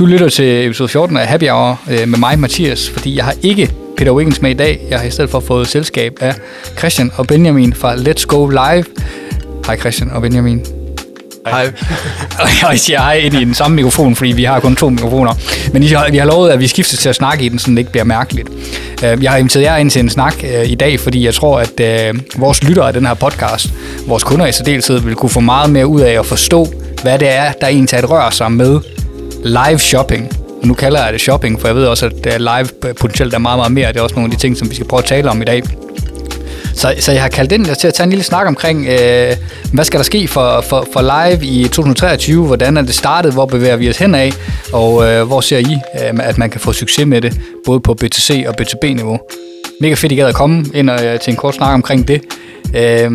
Du lytter til episode 14 af Happy Hour øh, med mig, Mathias, fordi jeg har ikke Peter Wiggins med i dag. Jeg har i stedet for fået selskab af Christian og Benjamin fra Let's Go Live. Hej Christian og Benjamin. Hej. Og jeg siger hej ind i den samme mikrofon, fordi vi har kun to mikrofoner. Men I har, vi har lovet, at vi skifter til at snakke i den, så det ikke bliver mærkeligt. Øh, Jeg har inviteret jer ind til en snak øh, i dag, fordi jeg tror, at vores lyttere af den her podcast, vores kunder i særdeleshed, vil kunne få meget mere ud af at forstå, hvad det er, der egentlig rører sig med live shopping. Og nu kalder jeg det shopping, for jeg ved også, at det er live potentielt er meget, meget mere. Det er også nogle af de ting, som vi skal prøve at tale om i dag. Så, så jeg har kaldt ind til at tage en lille snak omkring, øh, hvad skal der ske for, for, for live i 2023? Hvordan er det startet? Hvor bevæger vi os hen af? Og øh, hvor ser I, øh, at man kan få succes med det, både på BTC og BTB-niveau? Mega fedt, I gad at komme ind og, øh, til en kort snak omkring det. Øh,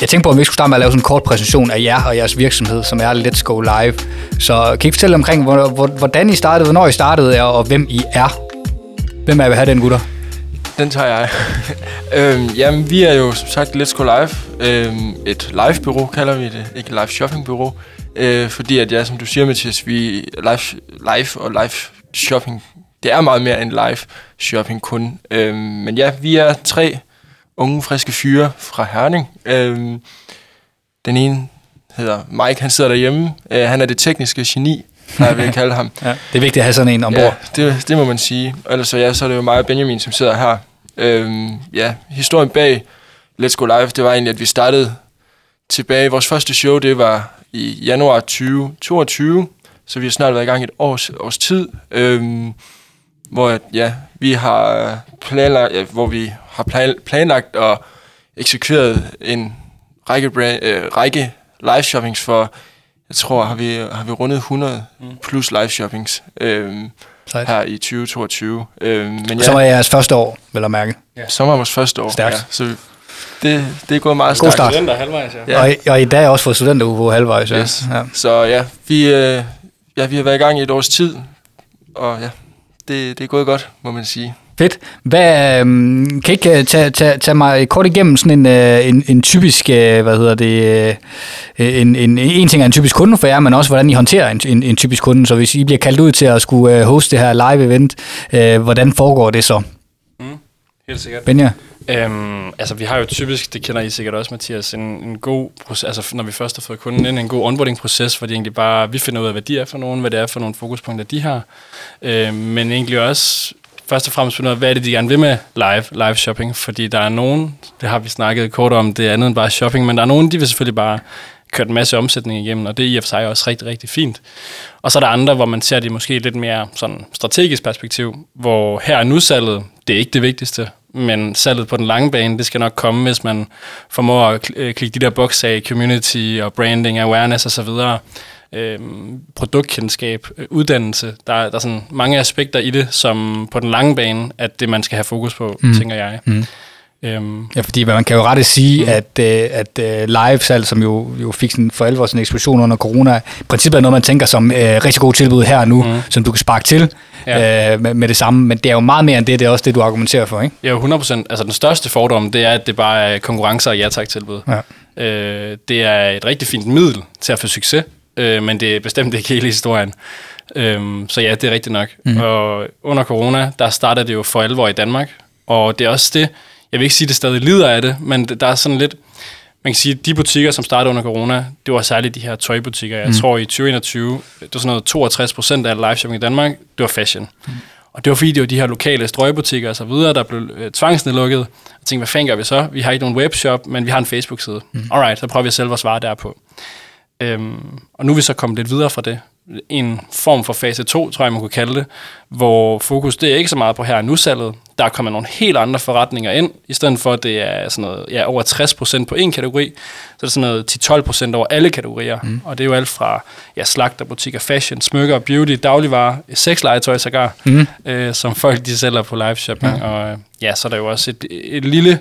jeg tænkte på, om vi skulle starte med at lave sådan en kort præsentation af jer og jeres virksomhed, som er Let's Go Live. Så kan I fortælle omkring, hvor- hvordan I startede, hvornår I startede, og hvem I er? Hvem er vi have den, gutter? Den tager jeg. øhm, jamen, vi er jo som sagt Let's Go Live. Øhm, et live-bureau kalder vi det. Ikke live shopping-bureau. Øh, fordi at ja, som du siger, Mathias, vi live, live og live shopping, det er meget mere end live shopping kun. Øhm, men ja, vi er tre unge, friske fyre fra Herning. Øhm, den ene hedder Mike, han sidder derhjemme. Øh, han er det tekniske geni, har jeg kalde ham. Ja. Det er vigtigt at have sådan en ombord. Ja, det, det må man sige. Ellers så, ja, så er det jo mig og Benjamin, som sidder her. Øhm, ja, historien bag Let's Go Live, det var egentlig, at vi startede tilbage. Vores første show, det var i januar 2022, så vi har snart været i gang et års, års tid. Øhm, hvor at, ja, vi har planlagt, ja, hvor vi har plan, planlagt og eksekveret en række, brand, øh, række live shoppings for, jeg tror, har vi, har vi rundet 100 plus live shoppings Sejt. her i 2022. Øhm, men Så var ja, jeres første år, vel at mærke. sommer var vores første år. Stærkt. Ja, så det, det er gået meget God stærkt. start. Studenter halvvejs, ja. Ja. Og, i- og i dag også fået studenteruge på halvvejs. Ja. Yes. Ja. Så ja, vi, øh, ja, vi har været i gang i et års tid, og ja, det, det er gået godt, må man sige. Fedt. Hvad, øhm, kan I ikke øh, tage, tage, tage mig kort igennem sådan en, øh, en, en typisk, øh, hvad hedder det, øh, en, en, en ting er en typisk kunde for jer, men også hvordan I håndterer en, en, en typisk kunde. Så hvis I bliver kaldt ud til at skulle hoste det her live event, hvordan foregår det så? Helt sikkert. Benja? Øhm, altså, vi har jo typisk, det kender I sikkert også, Mathias, en, en god proces, altså når vi først har fået kunden ind, en god onboarding-proces, hvor de egentlig bare, vi finder ud af, hvad de er for nogen, hvad det er for nogle fokuspunkter, de har. Øhm, men egentlig også, først og fremmest finde ud af, hvad er det, de gerne vil med live, live shopping, fordi der er nogen, det har vi snakket kort om, det er andet end bare shopping, men der er nogen, de vil selvfølgelig bare køre en masse omsætning igennem, og det er i og for sig også rigtig, rigtig fint. Og så er der andre, hvor man ser det måske lidt mere sådan strategisk perspektiv, hvor her er nu salget, det er ikke det vigtigste, men salget på den lange bane, det skal nok komme, hvis man formår at øh, klikke de der bokser af community og branding, awareness osv., øhm, produktkendskab, øh, uddannelse. Der, er- der er sådan mange aspekter i det, som på den lange bane, at det man skal have fokus på, mm. tænker jeg. Mm. Øhm, Ja, fordi man kan jo rette sige, mm. at, øh, at øh, live-salg, som jo, jo fik sådan for alvor sådan en eksplosion under corona, i princippet er noget, man tænker som øh, rigtig god tilbud her og nu, mm. som du kan sparke til Ja. øh, med, med det samme. Men det er jo meget mere end det, det er også det, du argumenterer for, ikke? Ja, 100%. Altså den største fordom, det er, at det bare er konkurrencer og ja-tak-tilbud. Ja. Øh, det er et rigtig fint middel til at få succes, øh, men det er bestemt ikke hele historien. Øhm, så ja, det er rigtigt nok. Mm. Og under corona, der startede det jo for alvor i Danmark, og det er også det, jeg vil ikke sige, at det stadig lider af det, men der er sådan lidt, man kan sige, at de butikker, som startede under corona, det var særligt de her tøjbutikker. Jeg mm. tror i 2021, det var sådan noget 62 procent af live shopping i Danmark, det var fashion. Mm. Og det var fordi, det var de her lokale strøgbutikker og så videre, der blev øh, tvangsnedlukket. Og tænkte, hvad fanden gør vi så? Vi har ikke nogen webshop, men vi har en Facebook-side. Mm. Alright, så prøver vi at sælge vores varer derpå. Øhm, og nu er vi så kommet lidt videre fra det. En form for fase 2, tror jeg, man kunne kalde det, hvor fokus det er ikke så meget på her nu salget. Der er kommet nogle helt andre forretninger ind, i stedet for at det er sådan noget, ja, over 60% på en kategori, så er det sådan noget 10-12% over alle kategorier. Mm. Og det er jo alt fra ja, slagterbutikker, fashion, smykker, beauty, dagligvarer, sexlegetøj sågar, mm. øh, som folk de sælger på live shopping. Ja. Og øh, ja, så er der jo også et, et lille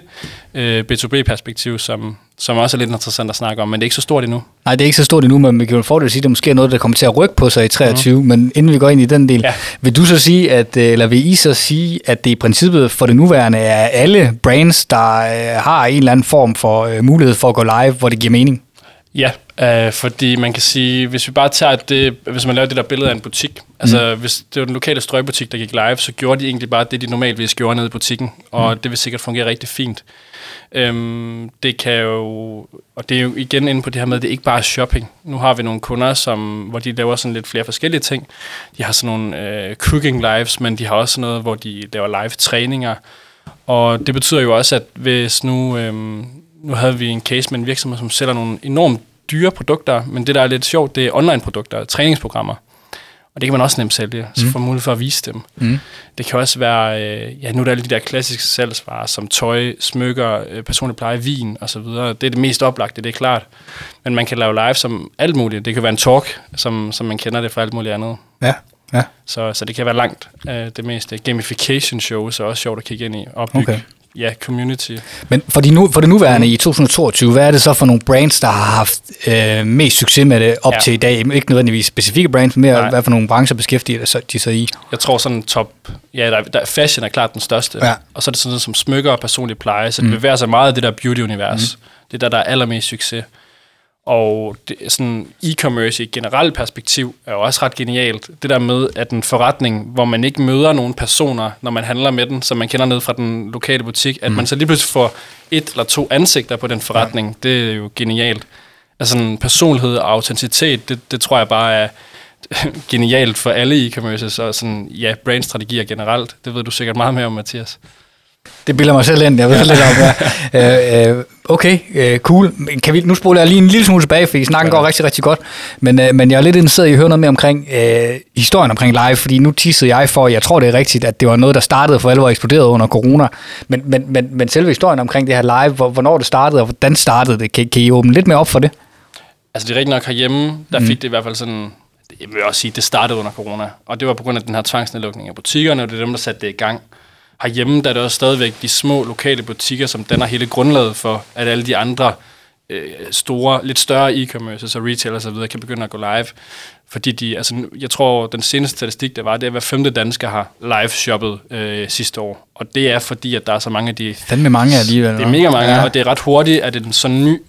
øh, B2B-perspektiv, som, som også er lidt interessant at snakke om, men det er ikke så stort endnu. Nej, det er ikke så stort endnu, men vi kan jo fordele sige, at det måske er noget, der kommer til at rykke på sig i 23. Mm. Men inden vi går ind i den del, ja. Ja. vil du så sige, at, øh, eller vil I så sige, at det i princippet for det nuværende er alle brands, der øh, har en eller anden form for øh, mulighed for at gå live, hvor det giver mening? Ja, øh, fordi man kan sige, hvis vi bare tager det, hvis man laver det der billede af en butik, altså hvis det var den lokale strøgbutik, der gik live, så gjorde de egentlig bare det, de normalvis gjorde nede i butikken, og det vil sikkert fungere rigtig fint. Øhm, det kan jo, og det er jo igen inde på det her med, det ikke bare er shopping. Nu har vi nogle kunder, som, hvor de laver sådan lidt flere forskellige ting. De har sådan nogle øh, cooking lives, men de har også noget, hvor de laver live træninger. Og det betyder jo også, at hvis nu, øhm, nu havde vi en case med en virksomhed, som sælger nogle enormt dyre produkter, men det, der er lidt sjovt, det er online-produkter, træningsprogrammer. Og det kan man også nemt sælge, så får man mulighed for at vise dem. Mm. Det kan også være, øh, ja, nu er der alle de der klassiske salgsvarer, som tøj, smykker, øh, personlig pleje, vin og så videre. Det er det mest oplagte, det er klart. Men man kan lave live som alt muligt. Det kan være en talk, som, som man kender det fra alt muligt andet. Ja, ja. Så, så det kan være langt øh, det meste. Gamification shows er også sjovt at kigge ind i. Opbygge, Okay. Ja, community. Men for, de nu, for det nuværende i 2022, hvad er det så for nogle brands, der har haft øh, mest succes med det op ja. Til i dag? Ikke nødvendigvis specifikke brands, men mere Nej. hvad for nogle brancher beskæftiger de sig i? Jeg tror sådan top, ja, der, der, fashion er klart den største. Ja. Og så er det sådan noget som smykker og personlig pleje, så det mm. bevæger sig meget af det der beauty-univers. Mm. Det er der, der er allermest succes. Og det, sådan e-commerce i et generelt perspektiv er jo også ret genialt. Det der med, at en forretning, hvor man ikke møder nogen personer, når man handler med den, som man kender ned fra den lokale butik, at man så lige pludselig får et eller to ansigter på den forretning, ja. det er jo genialt. Altså sådan personlighed og autenticitet, det, det tror jeg bare er genialt for alle e-commerces, og sådan, ja, brandstrategier generelt. Det ved du sikkert meget mere om, Mathias. Det bilder mig selv ind, jeg ved lidt om, ja. øh, øh, Okay, øh, cool. Kan vi, nu spoler jeg lige en lille smule tilbage, fordi snakken går rigtig, rigtig godt. Men, øh, men jeg er lidt interesseret i at høre noget mere omkring øh, historien omkring live, fordi nu tissede jeg for, jeg tror det er rigtigt, at det var noget, der startede for alvor og eksploderede under corona. Men, men, men, men selve historien omkring det her live, hvor, hvornår det startede, og hvordan startede det, kan, kan I åbne lidt mere op for det? Altså det er rigtigt nok herhjemme, der fik det i hvert fald sådan, jeg vil også sige, det startede under corona. Og det var på grund af den her tvangsnedlukning af butikkerne, og det er dem, der satte det i gang. Herhjemme der er det også stadigvæk de små lokale butikker, som danner hele grundlaget for, at alle de andre øh, store, lidt større e-commerce, og retail og så videre, kan begynde at gå live. Fordi de, altså, jeg tror, den seneste statistik, der var, det er, at hver femte dansker har live-shoppet øh, sidste år. Og det er fordi, at der er så mange af de Fandme mange alligevel. det er mega mange, Ja. og det er ret hurtigt, at en sådan ny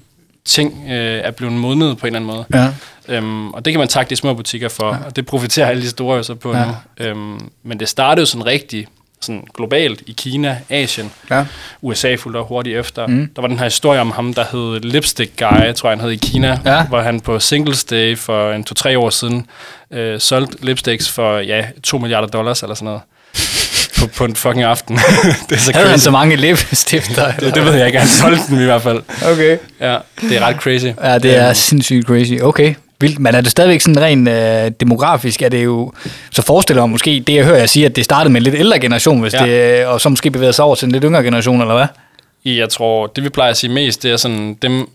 ting øh, er blevet modnet på en eller anden måde. Ja. Øhm, og det kan man takke de små butikker for, ja. og det profiterer alle de store jo så på Ja. nu. Øhm, men det startede jo sådan rigtig sådan globalt i Kina, Asien. Ja. USA fulgte hurtigt efter. Mm. Der var den her historie om ham, der hed Lipstick Guy, tror jeg han hed i Kina, Ja. hvor han på Singles Day for en to-tre år siden øh, solgte lipsticks for ja, 2 milliarder dollars eller sådan noget. på, på en fucking aften. det er så Havde han crazy. så mange læbestifter? Det, det ved jeg ikke, han solgte dem i hvert fald. Okay. Ja, det er ret crazy. Ja, det er Øhm, sindssygt crazy. Okay. Vildt. Men er det stadigvæk sådan rent øh, demografisk? Er det jo, så forestiller jeg måske, det jeg hører jeg sige, at det startede med en lidt ældre generation, hvis Ja. det, og så måske bevæger sig over til en lidt yngre generation, eller hvad? Jeg tror, det vi plejer at sige mest, det er sådan, dem,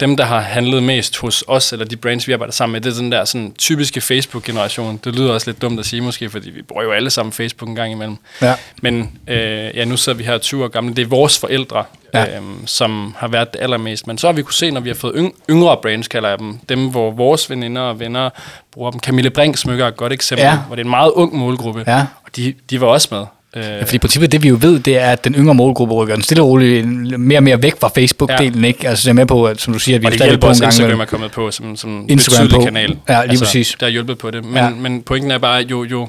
dem der har handlet mest hos os, eller de brands, vi arbejder sammen med, det er den der sådan, typiske Facebook-generation. Det lyder også lidt dumt at sige måske, fordi vi bruger jo alle sammen Facebook en gang imellem. Ja. Men øh, ja, nu sidder vi her 20 år gamle. Det er vores forældre, Ja. øhm, som har været det allermest. Men så har vi kunne se, når vi har fået yng- yngre brands, kalder jeg dem, dem hvor vores veninder og venner bruger dem. Camille Brink smykker er et godt eksempel, ja. hvor det er en meget ung målgruppe. Ja. Og de, de var også med. Øh, Ja, fordi i princippet det vi jo ved, det er, at den yngre målgruppe rykker den stille og roligt mere og mere væk fra Facebook-delen, ikke? Altså jeg er med på, at, som du siger, at vi og er det stadig hjælper en også, gang Instagram er kommet på som, som Instagram betydelig på. kanal. Ja, lige præcis. Der har hjulpet på det. Men, Ja. ja. men pointen er bare, jo, jo,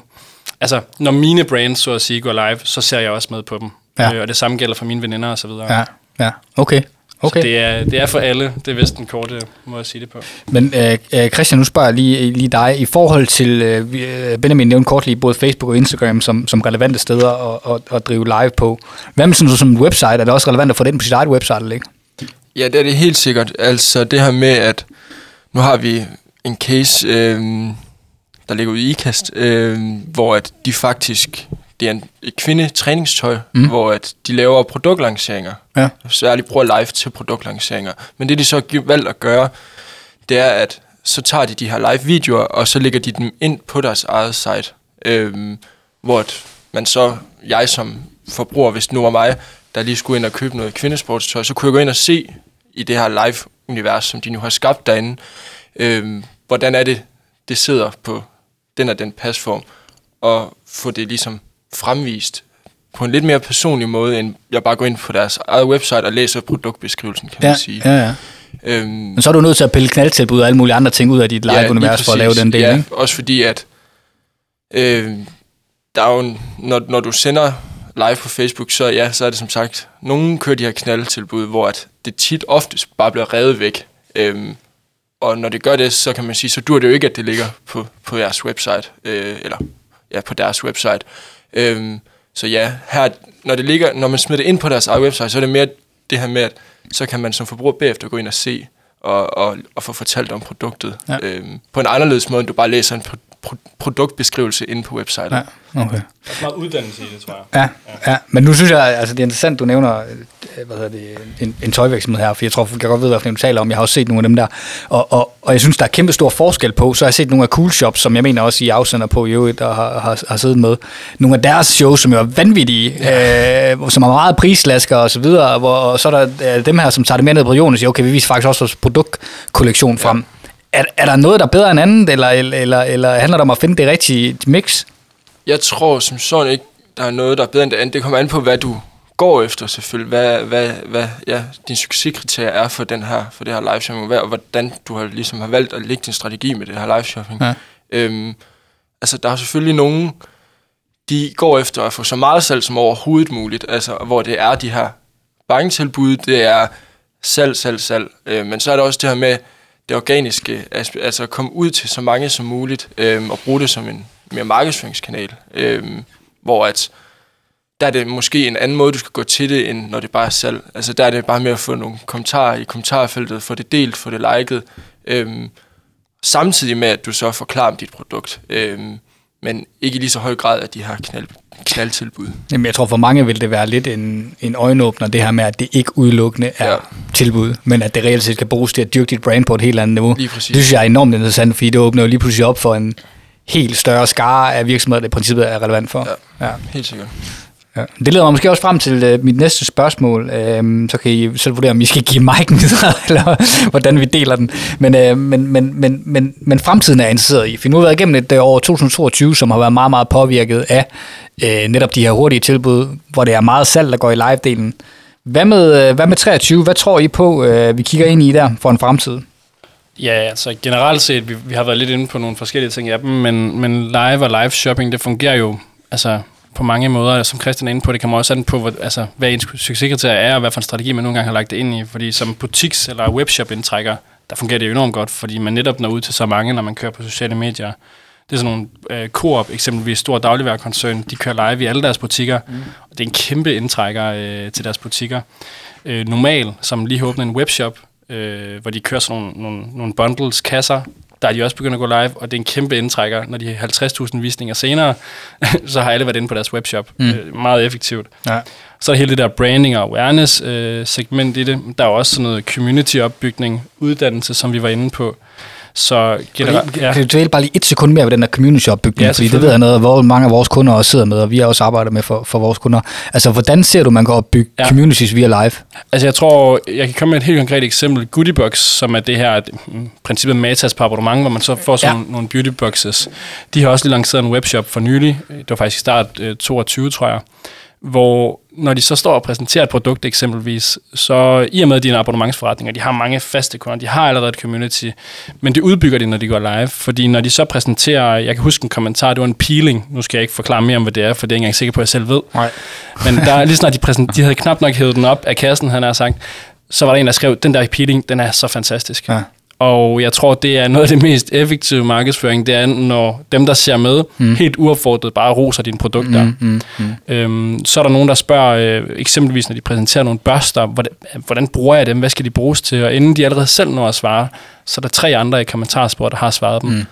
altså, når mine brands, så at sige, går live, så ser jeg også med på dem. Ja. Øh, og det samme gælder for mine veninder og så videre. Ja, ja, okay. Okay. Så det er, det er for alle. Det er vist den korte måde at sige det på. Men øh, øh, Christian, nu spørger jeg lige, lige dig. I forhold til, øh, øh, Benjamin nævnte kort lige både Facebook og Instagram som, som relevante steder at, at, at drive live på. Hvad med sådan noget som en website? Er det også relevant at få det ind på sit eget website, eller ikke? Ja, det er det helt sikkert. Altså det her med, at nu har vi en case, øh, der ligger ude i IKAST, øh, hvor at de faktisk, det er en, et kvindetræningstøj, Mm. hvor at de laver produktlanceringer. Ja. Særligt bruger live til produktlanceringer. Men det de så har valgt at gøre, det er, at så tager de de her live-videoer, og så lægger de dem ind på deres eget site. Øh, hvor at man så, jeg som forbruger, hvis det nu var mig, der lige skulle ind og købe noget kvindesportstøj, så kunne jeg gå ind og se i det her live-univers, som de nu har skabt derinde, øh, hvordan er det, det sidder på den og den pasform, og få det ligesom fremvist på en lidt mere personlig måde, end jeg bare går ind på deres eget website og læser produktbeskrivelsen, kan man sige. ja, ja. Øhm, Men så er du nødt til at pille knaldtilbud og alle mulige andre ting ud af dit live-univers for at lave den del, ja, ikke? også fordi, at øh, der er jo, en, når, når du sender live på Facebook, så ja, så er det som sagt, nogen kører de her knaldtilbud, hvor at det tit oftest bare bliver revet væk. Øhm, og når det gør det, så kan man sige, så dur det jo ikke, at det ligger på, på jeres website, øh, eller ja, på deres website. Øhm, så ja, her, når, det ligger, når man smider det ind på deres eget website, så er det mere det her med, at så kan man som forbruger bagefter gå ind og se og, og, og få fortalt om produktet ja. øhm, på en anderledes måde, end du bare læser en pro- pro- produktbeskrivelse inde på website. Ja, okay. Der er meget uddannelse i det, tror jeg. Ja, ja, men nu synes jeg, altså det er interessant, du nævner øh, hvad hedder det, en, en tøjvirksomhed her, for jeg tror, jeg kan godt vide, hvad du taler om. Jeg har også set nogle af dem der, og, og, og jeg synes, der er kæmpe stor forskel på. Så har jeg set nogle af Cool Shops, som jeg mener også, I afsender på i øvrigt, og har, har, har siddet med. Nogle af deres shows, som jo er vanvittige, ja. øh, som er meget prislasker og så videre, hvor, og så er der øh, dem her, som tager det med ned på regionen og siger, okay, vi viser faktisk også vores produktkollektion frem. Er, er der noget, der er bedre end andet, eller, eller, eller, handler det om at finde det rigtige mix? Jeg tror som sådan ikke, der er noget, der er bedre end det andet. Det kommer an på, hvad du går efter selvfølgelig. Hvad, hvad, hvad ja, din succeskriterier er for, den her, for det her live shopping, hvad, og hvordan du har, ligesom har valgt at lægge din strategi med det her live shopping. Ja. Øhm, altså, der er selvfølgelig nogen, de går efter at få så meget salg som overhovedet muligt, altså, hvor det er de her bangetilbud, det er salg, salg, salg. Øh, men så er der også det her med det organiske, altså at komme ud til så mange som muligt, øh, og bruge det som en mere markedsføringskanal, øh, hvor at der er det måske en anden måde, du skal gå til det, end når det bare er salg. Altså der er det bare med at få nogle kommentarer i kommentarfeltet, få det delt, få det liket, øhm, samtidig med, at du så forklarer om dit produkt. Øhm, men ikke i lige så høj grad af de her knald, knaldtilbud. Jamen, jeg tror for mange vil det være lidt en, en øjenåbner, det her med, at det ikke udelukkende er. Ja. tilbud, men at det reelt set kan bruges til at dyrke dit brand på et helt andet niveau. Lige præcis. Det synes jeg er enormt interessant, fordi det åbner jo lige pludselig op for en helt større skare af virksomheder, det i princippet er relevant for. Ja. Ja. Helt sikkert. Ja. Det leder mig måske også frem til uh, mit næste spørgsmål. Uh, så kan I selv vurdere, om I skal give mig videre, eller hvordan vi deler den. Men, uh, men, men, men, men, men fremtiden er interesseret i. For nu har vi været igennem et øh, år 2022, som har været meget, meget påvirket af uh, netop de her hurtige tilbud, hvor det er meget salg, der går i live-delen. Hvad med, uh, hvad med 23? Hvad tror I på, uh, vi kigger ind i der for en fremtid? Ja, altså generelt set, vi, vi har været lidt inde på nogle forskellige ting af dem, men, men live og live shopping, det fungerer jo altså, på mange måder. Som Christian er inde på, det kommer også an på, hvad, altså, hvad ens succeskriterie er, og hvad for en strategi man nogle gange har lagt det ind i. Fordi som butiks- eller webshop-indtrækker, der fungerer det jo enormt godt, fordi man netop når ud til så mange, når man kører på sociale medier. Det er sådan nogle øh, Coop, eksempelvis stor dagligvarekoncern, de kører live i alle deres butikker, mm. og det er en kæmpe indtrækker øh, til deres butikker. Øh, normal, som lige har åbnet en webshop, øh, hvor de kører sådan nogle, nogle, nogle bundles, kasser, der er de også begyndt at gå live, og det er en kæmpe indtrækker. Når de har 50.000 visninger senere, så har alle været inde på deres webshop. Mm. Øh, meget effektivt. Ja. Så er hele det der branding og awareness øh, segment i det. Der er også sådan noget community-opbygning, uddannelse, som vi var inde på. Så generelt, Ja. Kan du dvæle bare lige et sekund mere ved den der community opbygning, Ja, fordi det ved jeg noget, hvor mange af vores kunder også sidder med, og vi har også arbejdet med for, for vores kunder. Altså, hvordan ser du, man kan opbygge Ja. communities via live? Altså jeg tror, jeg kan komme med et helt konkret eksempel. Goodiebox, som er det her mm, princippet Matas på abonnement, hvor man så får sådan Ja. nogle, nogle beautyboxes. De har også lige lanceret en webshop for nylig. Det var faktisk i start øh, 22, tror jeg. Hvor når de så står og præsenterer et produkt eksempelvis, så i og med, at de er en abonnementsforretning, og de har mange faste kunder, de har allerede et community, men det udbygger de, når de går live. Fordi når de så præsenterer, jeg kan huske en kommentar, det var en peeling, nu skal jeg ikke forklare mere om, hvad det er, for det er jeg ikke engang sikker på, at jeg selv ved. Nej. Men der, lige snart de, præsent, de havde knap nok hævet den op af kassen, han har sagt, så var der en, der skrev, den der peeling, den er så fantastisk. Ja. Og jeg tror, det er noget af det mest effektive markedsføring, det er, når dem, der ser med, mm. helt uaffordret bare roser dine produkter. Mm, mm, mm. Øhm, så er der nogen, der spørger, øh, eksempelvis når de præsenterer nogle børster, hvordan, hvordan bruger jeg dem, hvad skal de bruges til? Og inden de allerede selv når at svare, så er der tre andre i kommentarspor, der har svaret dem. Mm.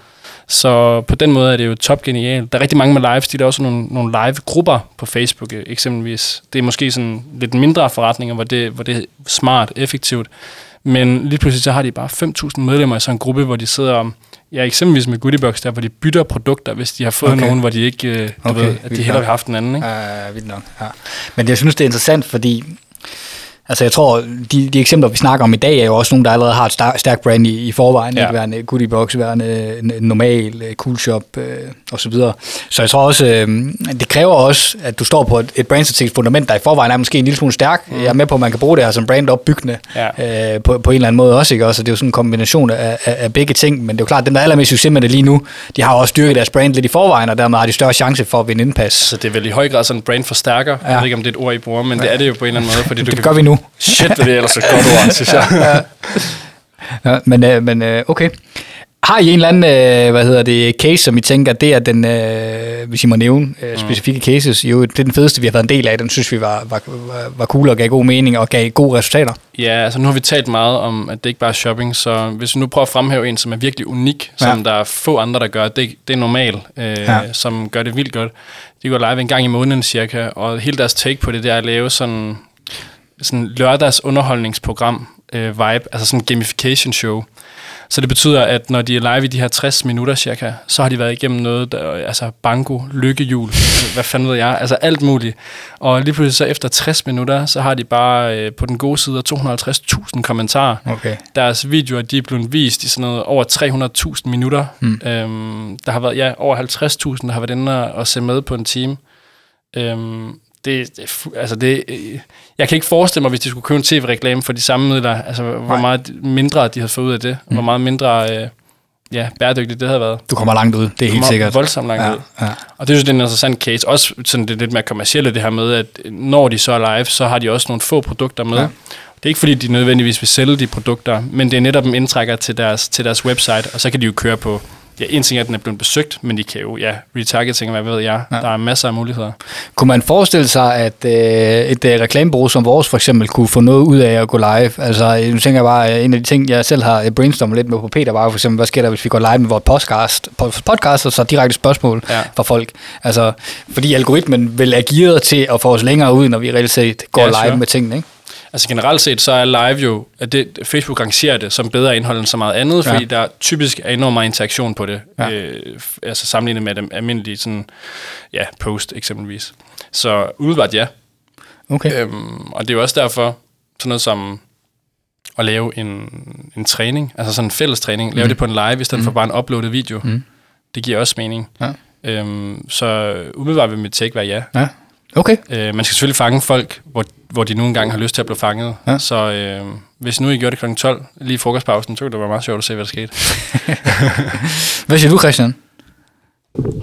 Så på den måde er det jo top genialt. Der er rigtig mange med lives, de er også nogle, nogle live-grupper på Facebook øh, eksempelvis. Det er måske sådan lidt mindre forretninger, hvor det, hvor det er smart, effektivt. Men lige pludselig så har de bare 5.000 medlemmer i sådan en gruppe, hvor de sidder om, ja eksempelvis med Goodiebox, der hvor de bytter produkter, hvis de har fået Okay. nogen, hvor de ikke, øh, du Okay, ved, at de hellere vil have haft en anden. Ikke? Ja, vildt nok. Ja. Men jeg synes, det er interessant, fordi Altså jeg tror, de, de eksempler, vi snakker om i dag, er jo også nogle, der allerede har et stærkt brand i, i forvejen. Ja. Værende Goodie Box, værende en normal, øh, cool shop øh, og så videre. Så jeg tror også, øh, det kræver også, at du står på et, et brandstrategisk fundament, der i forvejen er måske en lille smule stærk. Mm. Jeg er med på, at man kan bruge det her som brand opbyggende ja. øh, på, på en eller anden måde også. Ikke? Også, det er jo sådan en kombination af, af, af begge ting. Men det er jo klart, at dem, der er allermest succes med det lige nu, de har også styrket deres brand lidt i forvejen, og dermed har de større chance for at vinde indpas. Så det er vel i høj grad sådan en brand forstærker. Ja. Jeg ved ikke, om det er et ord, I bruger, men ja. det er det jo på en eller anden måde. Fordi du det kan... gør vi nu. Shit, det er ellers et godt ord, synes jeg. ja. ja, men, øh, men øh, okay. Har I en eller anden, øh, hvad hedder det, case, som I tænker, det er den, øh, hvis I må nævne øh, mm. specifikke mm. cases, jo, det er den fedeste, vi har været en del af, den synes vi var, var, var, var cool og gav god mening og gav gode resultater? Ja, altså nu har vi talt meget om, at det ikke bare er shopping, så hvis vi nu prøver at fremhæve en, som er virkelig unik, ja. som der er få andre, der gør, det, det er normal, øh, ja. som gør det vildt godt. De går live en gang i måneden cirka, og hele deres take på det, det er at lave sådan sådan lørdags underholdningsprogram øh, vibe, altså sådan en gamification show. Så det betyder, at når de er live i de her 60 minutter cirka, så har de været igennem noget, der, altså banko, lykkehjul, hvad fanden ved jeg, altså alt muligt. Og lige pludselig så efter 60 minutter, så har de bare øh, på den gode side 250.000 kommentarer. Okay. Deres videoer, de er blevet vist i sådan noget over 300.000 minutter. Mm. Øhm, der har været, ja, over 50.000, der har været inde og se med på en time. Øhm, det, det, altså det, jeg kan ikke forestille mig, hvis de skulle købe en tv-reklame for de samme midler, altså Nej. hvor meget mindre de havde fået ud af det, mm. hvor meget mindre øh, ja, bæredygtigt det havde været. Du kommer langt ud, det er helt sikkert. voldsomt langt ja, ud. Ja. Og det synes jeg, det er en interessant case. Også sådan det lidt mere kommercielle, det her med, at når de så er live, så har de også nogle få produkter med. Ja. Det er ikke fordi, de nødvendigvis vil sælge de produkter, men det er netop en indtrækker til deres, til deres website, og så kan de jo køre på ja, en ting er, at den er blevet besøgt, men de kan jo, ja, retargeting, hvad ved jeg, ja. der er masser af muligheder. Kunne man forestille sig, at øh, et øh, reklamebureau som vores for eksempel kunne få noget ud af at gå live? Altså, nu tænker jeg bare, en af de ting, jeg selv har brainstormet lidt med på Peter, var for eksempel, hvad sker der, hvis vi går live med vores podcast, podcast og så direkte spørgsmål ja. fra folk? Altså, fordi algoritmen vil er gearet til at få os længere ud, når vi reelt set går ja, live sure. med tingene, ikke? Altså generelt set, så er live jo, at det, Facebook rangerer det som bedre indhold end så meget andet, ja. fordi der typisk er enormt meget interaktion på det, ja. øh, altså sammenlignet med dem almindelige sådan, ja, post eksempelvis. Så umiddelbart ja. Okay. Øhm, og det er jo også derfor, sådan noget som at lave en, en træning, altså sådan en fælles træning, mm. lave det på en live, i stedet mm. for bare en uploadet video. Mm. Det giver også mening. Ja. Øhm, så umiddelbart vil mit take være ja. ja. Okay. Øh, man skal selvfølgelig fange folk, hvor, hvor de nu engang har lyst til at blive fanget. Ja. Så øh, hvis nu I gjorde det kl. 12, lige frokostpausen, så ville det være meget sjovt at se, hvad der skete. hvad siger du, Christian?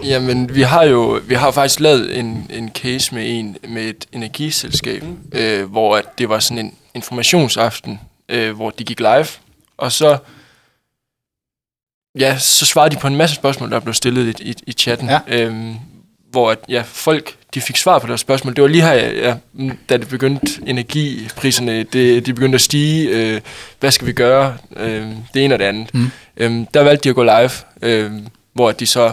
Jamen, vi har jo vi har faktisk lavet en, en case med en med et energiselskab, øh, hvor at det var sådan en informationsaften, øh, hvor de gik live, og så ja, så svarede de på en masse spørgsmål, der blev stillet i, i, i chatten, ja. øh, hvor at, ja, folk de fik svar på deres spørgsmål. Det var lige her, ja, da det begyndte, energipriserne, det, de begyndte at stige. Øh, hvad skal vi gøre? Øh, det ene og det andet. Mm. Øh, der valgte de at gå live, øh, hvor de så...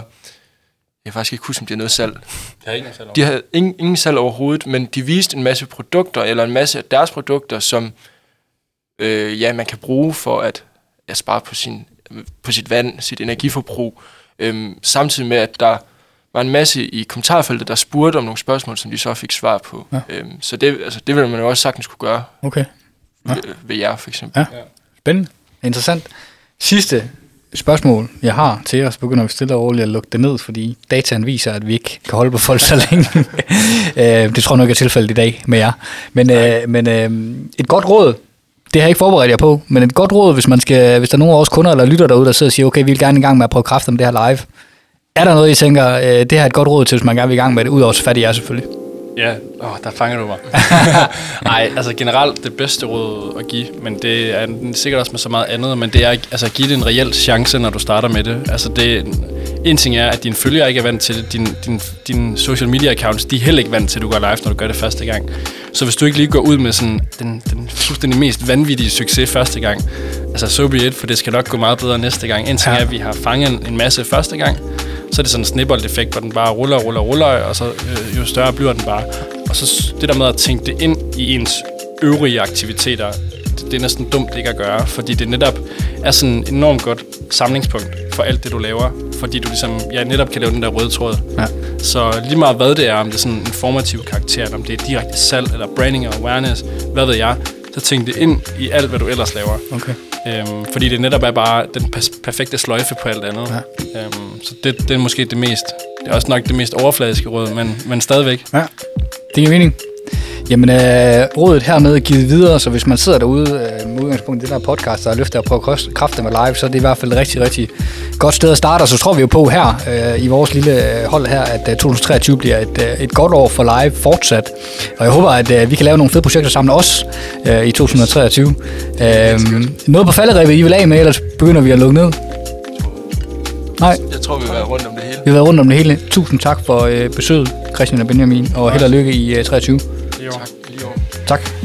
Jeg faktisk ikke huske, om de havde noget salg. De havde ingen salg De havde ingen, ingen salg overhovedet, men de viste en masse produkter, eller en masse af deres produkter, som øh, ja, man kan bruge for at, at spare på, sin, på sit vand, sit energiforbrug. Øh, samtidig med, at der var en masse i kommentarfeltet, der spurgte om nogle spørgsmål, som de så fik svar på. Ja. Øhm, så det, altså, det ville man jo også sagtens kunne gøre. Okay. Ja. Ved, ved jer, for eksempel. Ja. Spændende. Interessant. Sidste spørgsmål, jeg har til os, begynder vi stille og roligt at lukke det ned, fordi dataen viser, at vi ikke kan holde på folk så længe. Øh, det tror jeg nok er tilfældet i dag med jer. Men, øh, men øh, et godt råd, det har jeg ikke forberedt jer på, men et godt råd, hvis, man skal, hvis der er nogen af vores kunder eller lytter derude, der sidder og siger, okay, vi vil gerne i gang med at prøve kræfter med det her live. Er der noget, I tænker, øh, det her er et godt råd til, hvis man gerne vil i gang med det, udover så fat i jer selvfølgelig? Ja, åh, der fanger du mig. Nej, altså generelt det bedste råd at give, men det er sikkert også med så meget andet, men det er altså at give det en reel chance, når du starter med det. Altså det, en ting er, at dine følgere ikke er vant til det, din, din, din social media accounts, de er heller ikke vant til, at du går live, når du gør det første gang. Så hvis du ikke lige går ud med sådan den, den fuldstændig mest vanvittige succes første gang, altså so be it, for det skal nok gå meget bedre næste gang. En ting ja. er, at vi har fanget en masse første gang, så er det sådan en snibbold-effekt, hvor den bare ruller, ruller, ruller, og så øh, jo større bliver den bare. Og så det der med at tænke det ind i ens øvrige aktiviteter, det, det er næsten dumt ikke at gøre, fordi det netop er sådan et enormt godt samlingspunkt for alt det, du laver, fordi du ligesom, ja, netop kan lave den der røde tråd. Ja. Så lige meget hvad det er, om det er sådan en informativ karakter, om det er direkte salg, eller branding og awareness, hvad ved jeg, at tænke det ind i alt, hvad du ellers laver. Okay. Øhm, fordi det netop er bare den perfekte sløjfe på alt andet. Ja. Øhm, så det, det er måske det mest... Det er også nok det mest overfladiske råd, men, men stadigvæk. Ja, det giver mening. Jamen, øh, rådet hermed er givet videre, så hvis man sidder derude øh, med udgangspunkt i det der podcast, der er til at prøve kræfter med live, så er det i hvert fald et rigtig, rigtig godt sted at starte. Og så tror vi jo på her, øh, i vores lille hold her, at øh, 2023 bliver et, øh, et godt år for live fortsat. Og jeg håber, at øh, vi kan lave nogle fede projekter sammen også øh, i 2023. Øh, noget på falderæbet, I vil af med, ellers begynder vi at lukke ned. Nej. Jeg tror, vi vil være rundt om det hele. Vi har været rundt om det hele. Tusind tak for øh, besøget, Christian og Benjamin, og held og lykke i øh, 23. Jo. Tak. Lige over. Tak.